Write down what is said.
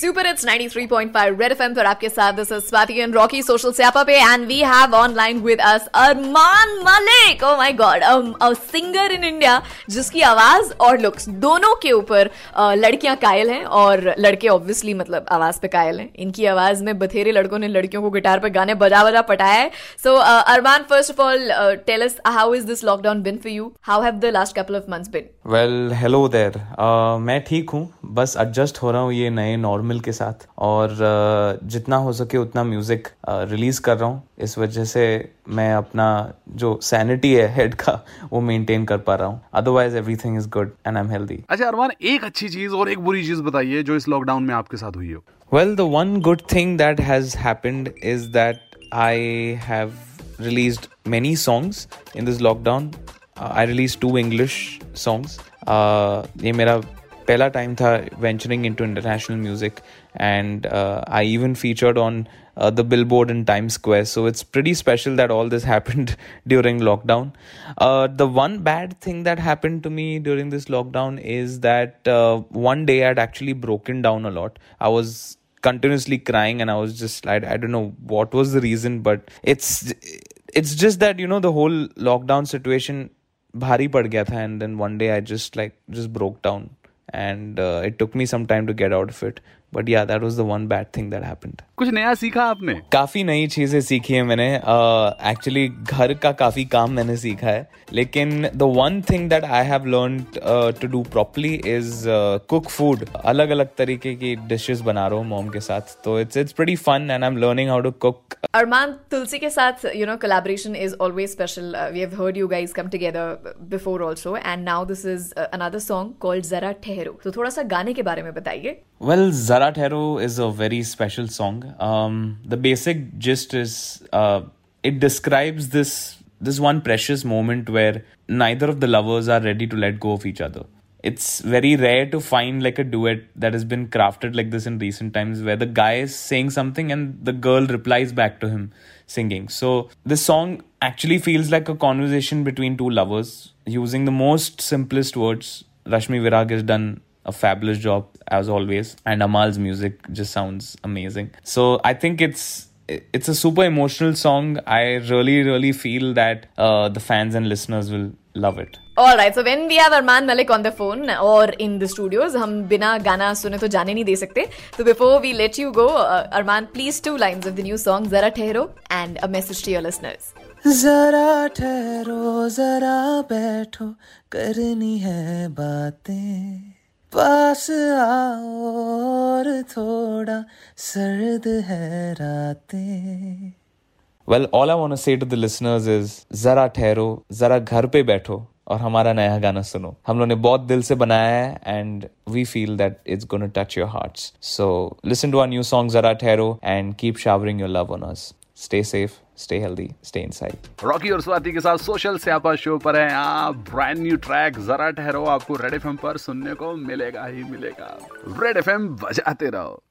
Super it's 93.5 red FM पर आपके साथ this is Swati and Rocky social Siyapa पे and we have online with us Armaan Malik oh my god a singer in India जिसकी आवाज़ और looks दोनों के ऊपर लड़कियाँ कायल हैं और लड़के ऑब्वियसली मतलब आवाज़ पे कायल हैं। इनकी आवाज़ में बथेरे लड़कों ने लड़कियों को गिटार पे गाने बजा बजा पटाया है। So Armaan first of all tell us how is this lockdown been for you how have the last couple of months been well hello there मैं ठीक हूँ, बस एडजस्ट हो रहा हूँ, ये नए नॉर्मल के साथ। और uh, जितना हो सके उतना म्यूज़िक रिलीज़ uh, कर रहा हूँ। इस वजह से मैं अपना जो सैनिटी है हेड का वो मेंटेन कर पा रहा हूँ। Otherwise everything is good and I am healthy अच्छा अरमान एक अच्छी चीज़ और एक बुरी चीज़ बताइए जो इस लॉकडाउन में आपके साथ हुई हो। Well the one good thing that has happened is that I have released many songs in this lockdown. Uh, I released two English songs. Uh, ये मेरा पहला टाइम था venturing into international music and I even featured on the billboard in Times Square. So it's pretty special that all this happened during lockdown. Uh, the one bad thing that happened to me during this lockdown is that uh, one day I'd actually broken down a lot. I was continuously crying and I was just I, I don't know what was the reason, but it's it's just that you know the whole lockdown situation भारी पड़ गया था and then one day I just like just broke down and uh, it took me some time to get out of it but yeah that was the one bad thing that happened कुछ नया सीखा आपने? काफ़ी नई चीज़ें सीखी है मैंने। एक्चुअली uh, घर का काफ़ी काम मैंने सीखा है। लेकिन the one thing that I have learn to do properly is cook food अलग अलग तरीके की डिशेस बना रहा हूँ मॉम के साथ। तो it's it's pretty fun and I am learning how to cook Arman Tulsi के साथ you know collaboration is always special. Uh, we have heard you guys come together before also, and now this is uh, another song called Zara Tehro. तो थोड़ा सा गाने के बारे में बताइए. Well Well, Zara Tehro is a very special song. Um, the basic gist is uh, it describes this this one precious moment where neither of the lovers are ready to let go of each other it's very rare to find like a duet that has been crafted like this in recent times where the guy is saying something and the girl replies back to him singing so this song actually feels like a conversation between two lovers using the most simplest words rashmi virag has done a fabulous job as always and amal's music just sounds amazing so i think it's it's a super emotional song i really really feel that uh, the fans and listeners will love it All right, so when we have Arman Malik on the phone or in the studios, हम बिना गाना सुने तो जाने नहीं दे सकते. So before we let you go, uh, Arman, please two lines of the new song "Zara Tehro" and a message to your listeners. जरा ठहरो जरा बैठो करनी है बातें पास आओ और थोड़ा सर्द है रातें। All I want to say to the listeners is, जरा ठहरो, जरा घर पे बैठो और हमारा नया गाना सुनो। हम लोग ने बहुत दिल से बनाया है and we feel that it's gonna touch your hearts so listen to our new song Zara Thehro and keep showering your love on us stay safe stay healthy stay inside Rocky और स्वाति के साथ social स्यापा show पर है आप। Brand new track जरा ठहरो आपको रेड एफएम पर। सुनने को मिलेगा ही मिलेगा। रेड एफएम बजाते रहो।